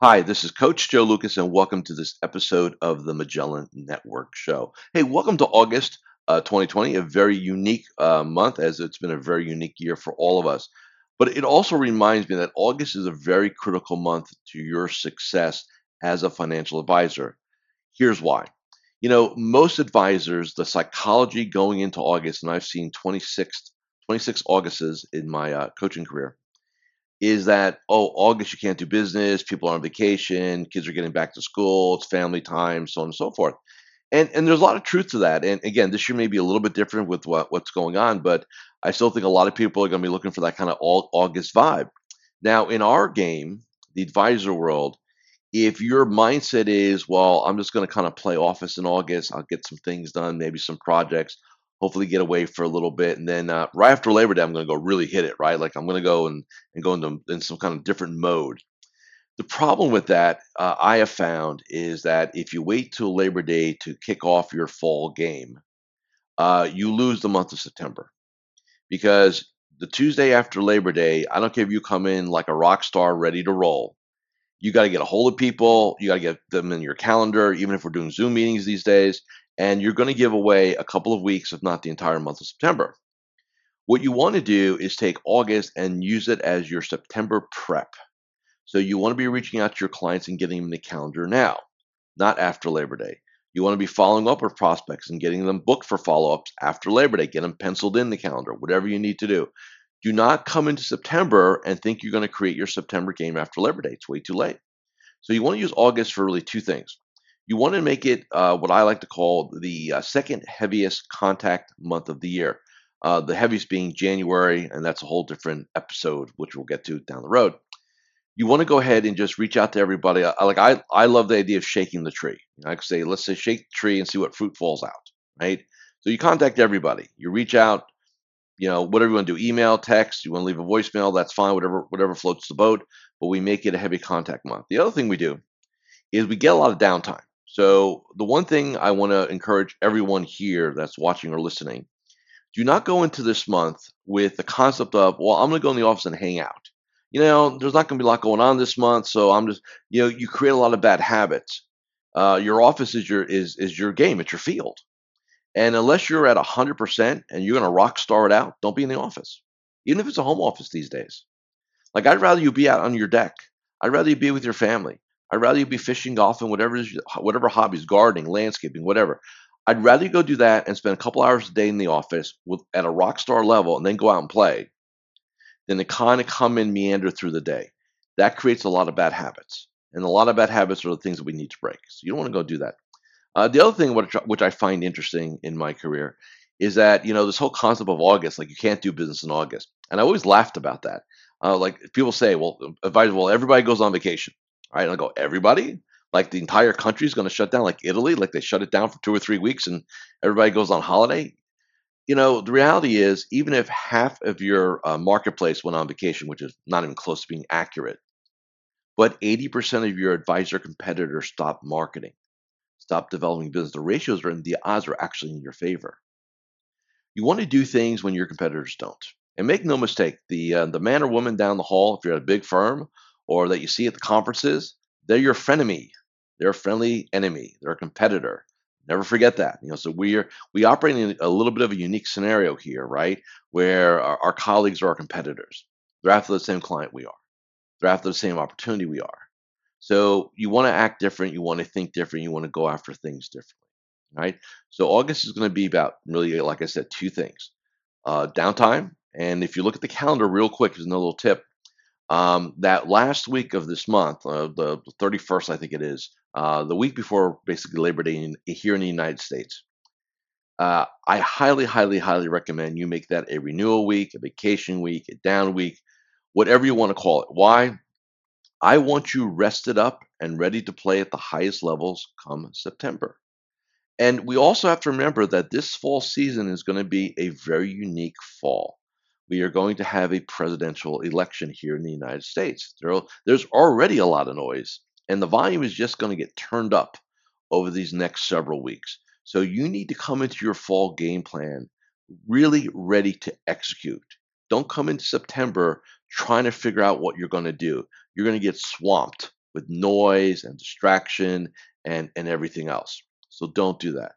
Hi, this is Coach Joe Lucas, and welcome to this episode of the Magellan Network Show. Hey, welcome to August uh, 2020, a very unique uh, month, as it's been a very unique year for all of us. But it also reminds me that August is a very critical month to your success as a financial advisor. Here's why. You know, most advisors, the psychology going into August, and I've seen 26, 26 Augusts in my uh, coaching career, is that oh august you can't do business people are on vacation kids are getting back to school it's family time so on and so forth. And and there's a lot of truth to that and again this year may be a little bit different with what, what's going on but i still think a lot of people are going to be looking for that kind of all august vibe. Now in our game the advisor world if your mindset is well i'm just going to kind of play office in august i'll get some things done maybe some projects hopefully get away for a little bit, and then uh, right after Labor Day, I'm going to go really hit it. Right, like I'm going to go and and go into in some kind of different mode. The problem with that, uh, I have found, is that if you wait till Labor Day to kick off your fall game, uh, you lose the month of September because the Tuesday after Labor Day, I don't care if you come in like a rock star ready to roll. You got to get a hold of people. You got to get them in your calendar, even if we're doing Zoom meetings these days and you're going to give away a couple of weeks, if not the entire month of September. What you want to do is take August and use it as your September prep. So you want to be reaching out to your clients and getting them the calendar now, not after Labor Day. You want to be following up with prospects and getting them booked for follow ups after Labor Day. Get them penciled in the calendar, whatever you need to do. Do not come into September and think you're going to create your September game after Labor Day. It's way too late. So you want to use August for really two things you want to make it uh, what I like to call the uh, second heaviest contact month of the year. Uh, the heaviest being January, and that's a whole different episode, which we'll get to down the road. You want to go ahead and just reach out to everybody. I, like I, I love the idea of shaking the tree. I could say, let's say shake the tree and see what fruit falls out, right? So you contact everybody. You reach out, you know, whatever you want to do, email, text. You want to leave a voicemail, that's fine. Whatever, whatever floats the boat. But we make it a heavy contact month. The other thing we do is we get a lot of downtime. So, the one thing I want to encourage everyone here that's watching or listening do not go into this month with the concept of, well, I'm going to go in the office and hang out. You know, there's not going to be a lot going on this month, so I'm just, you know, you create a lot of bad habits. Uh, your office is your is is your game, it's your field, and unless you're at 100% and you're going to rock star it out, don't be in the office, even if it's a home office these days. Like I'd rather you be out on your deck. I'd rather you be with your family. I'd rather you be fishing, golfing, whatever whatever hobbies, gardening, landscaping, whatever. I'd rather you go do that and spend a couple hours a day in the office with at a rock star level and then go out and play than to kind of come and meander through the day. That creates a lot of bad habits. And a lot of bad habits are the things that we need to break. So you don't want to go do that. Uh, the other thing which, which I find interesting in my career is that, you know, this whole concept of August, like you can't do business in August. And I always laughed about that. Uh, like people say, well, well, everybody goes on vacation. Right? And I go, everybody? Like the entire country is going to shut down, like Italy, like they shut it down for two or three weeks and everybody goes on holiday. You know, the reality is, even if half of your uh, marketplace went on vacation, which is not even close to being accurate, but 80% of your advisor competitors stop marketing, stop developing business, the ratios are in the odds are actually in your favor. You want to do things when your competitors don't. And make no mistake, the uh, the man or woman down the hall, if you're at a big firm, or that you see at the conferences, they're your frenemy. They're a friendly enemy. They're a competitor. Never forget that. You know, so we're we operate in a little bit of a unique scenario here, right? Where our, our colleagues are our competitors. They're after the same client we are. They're after the same opportunity we are. So you want to act different. You want to think different. You want to go after things differently, right? So August is going to be about really, like I said, two things: uh, downtime. And if you look at the calendar real quick, there's another little tip um, that last week of this month, uh, the 31st, I think it is, uh, the week before basically Labor Day in, here in the United States, uh, I highly, highly, highly recommend you make that a renewal week, a vacation week, a down week, whatever you want to call it. Why? I want you rested up and ready to play at the highest levels come September. And we also have to remember that this fall season is going to be a very unique fall. We are going to have a presidential election here in the United States. There, there's already a lot of noise, and the volume is just going to get turned up over these next several weeks. So you need to come into your fall game plan really ready to execute. Don't come into September trying to figure out what you're going to do. You're going to get swamped with noise and distraction and, and everything else. So don't do that.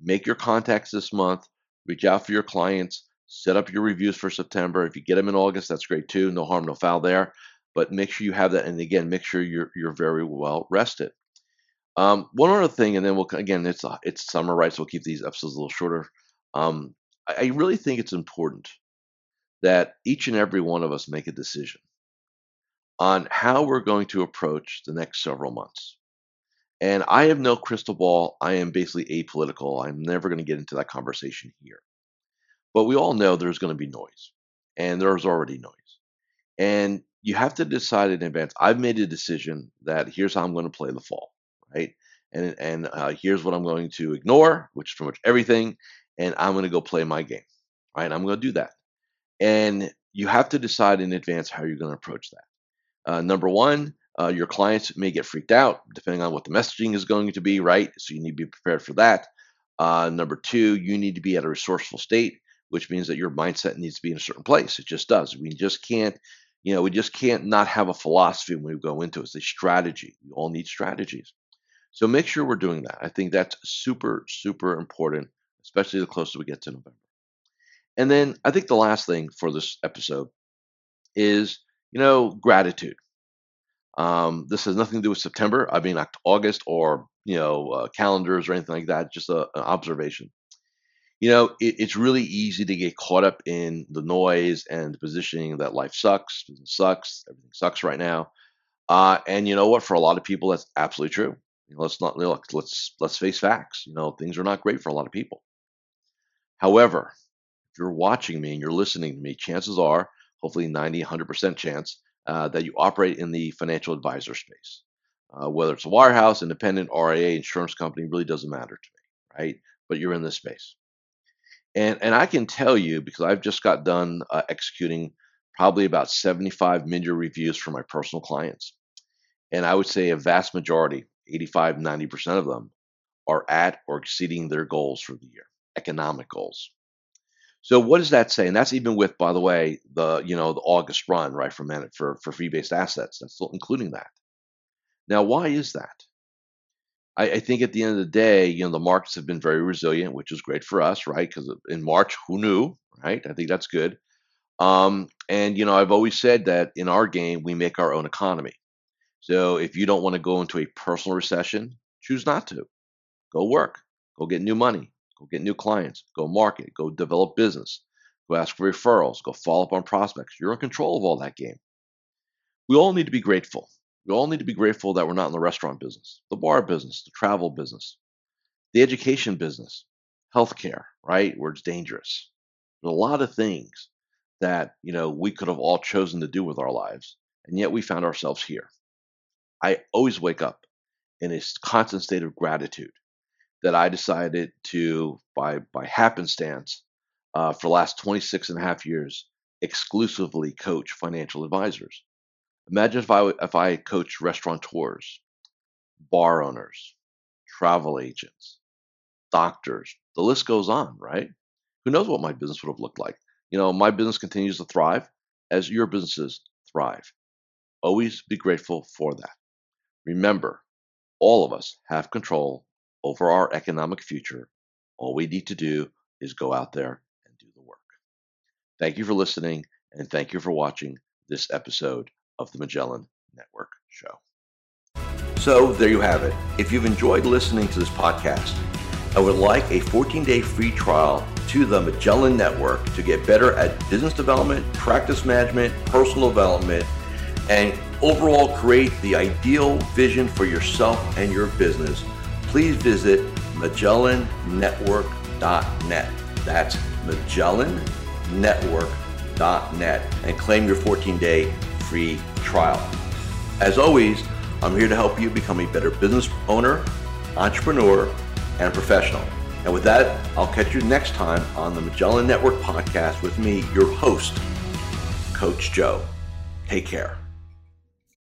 Make your contacts this month, reach out for your clients, set up your reviews for September. If you get them in August, that's great too. No harm, no foul there. But make sure you have that. And again, make sure you're, you're very well rested. Um, one other thing, and then we'll again, it's it's summer, right? So we'll keep these episodes a little shorter. Um, I, I really think it's important that each and every one of us make a decision on how we're going to approach the next several months. And I have no crystal ball. I am basically apolitical. I'm never going to get into that conversation here. But we all know there's going to be noise, and there's already noise. And you have to decide in advance. I've made a decision that here's how I'm going to play the fall right? And and uh, here's what I'm going to ignore, which is pretty much everything, and I'm going to go play my game, right? I'm going to do that, and you have to decide in advance how you're going to approach that. Uh, number one, uh, your clients may get freaked out depending on what the messaging is going to be, right? So you need to be prepared for that. Uh, number two, you need to be at a resourceful state, which means that your mindset needs to be in a certain place. It just does. We just can't, you know, we just can't not have a philosophy when we go into it. It's a strategy. We all need strategies. So make sure we're doing that. I think that's super, super important, especially the closer we get to November. And then I think the last thing for this episode is, you know, gratitude. Um, this has nothing to do with September. I mean, August or you know uh, calendars or anything like that. Just a, an observation. You know, it, it's really easy to get caught up in the noise and the positioning that life sucks, sucks, everything sucks right now. Uh, and you know what? For a lot of people, that's absolutely true. You know, let's not look, let's let's face facts. You know, things are not great for a lot of people. However, if you're watching me and you're listening to me, chances are, hopefully 90, 100% chance uh, that you operate in the financial advisor space. Uh, whether it's a wirehouse, independent, RIA, insurance company, really doesn't matter to me, right? But you're in this space. And, and I can tell you because I've just got done uh, executing probably about 75 mid-year reviews for my personal clients. And I would say a vast majority, 85, 90% of them are at or exceeding their goals for the year, economic goals. So what does that say? And that's even with, by the way, the you know the August run, right, for for for fee-based assets. That's still including that. Now, why is that? I, I, think at the end of the day, you know, the markets have been very resilient, which is great for us, right? Because in March, who knew, right? I think that's good. Um, and you know, I've always said that in our game, we make our own economy. So if you don't want to go into a personal recession, choose not to. Go work, go get new money, go get new clients, go market, go develop business, go ask for referrals, go follow up on prospects. You're in control of all that game. We all need to be grateful. We all need to be grateful that we're not in the restaurant business, the bar business, the travel business, the education business, healthcare, right? Where it's dangerous. There's a lot of things that, you know, we could have all chosen to do with our lives, and yet we found ourselves here. I always wake up in a constant state of gratitude that I decided to, by by happenstance, uh, for the last 26 and a half years, exclusively coach financial advisors. Imagine if I if I coach restaurateurs, bar owners, travel agents, doctors. The list goes on, right? Who knows what my business would have looked like? You know, my business continues to thrive as your businesses thrive. Always be grateful for that. Remember, all of us have control over our economic future. All we need to do is go out there and do the work. Thank you for listening, and thank you for watching this episode of the Magellan Network Show. So, there you have it. If you've enjoyed listening to this podcast, I would like a 14 day free trial to the Magellan Network to get better at business development, practice management, personal development, and overall create the ideal vision for yourself and your business, please visit MagellanNetwork.net. That's MagellanNetwork.net and claim your 14 day free trial. As always, I'm here to help you become a better business owner, entrepreneur, and professional. And with that, I'll catch you next time on the Magellan Network podcast with me, your host, Coach Joe. Take care.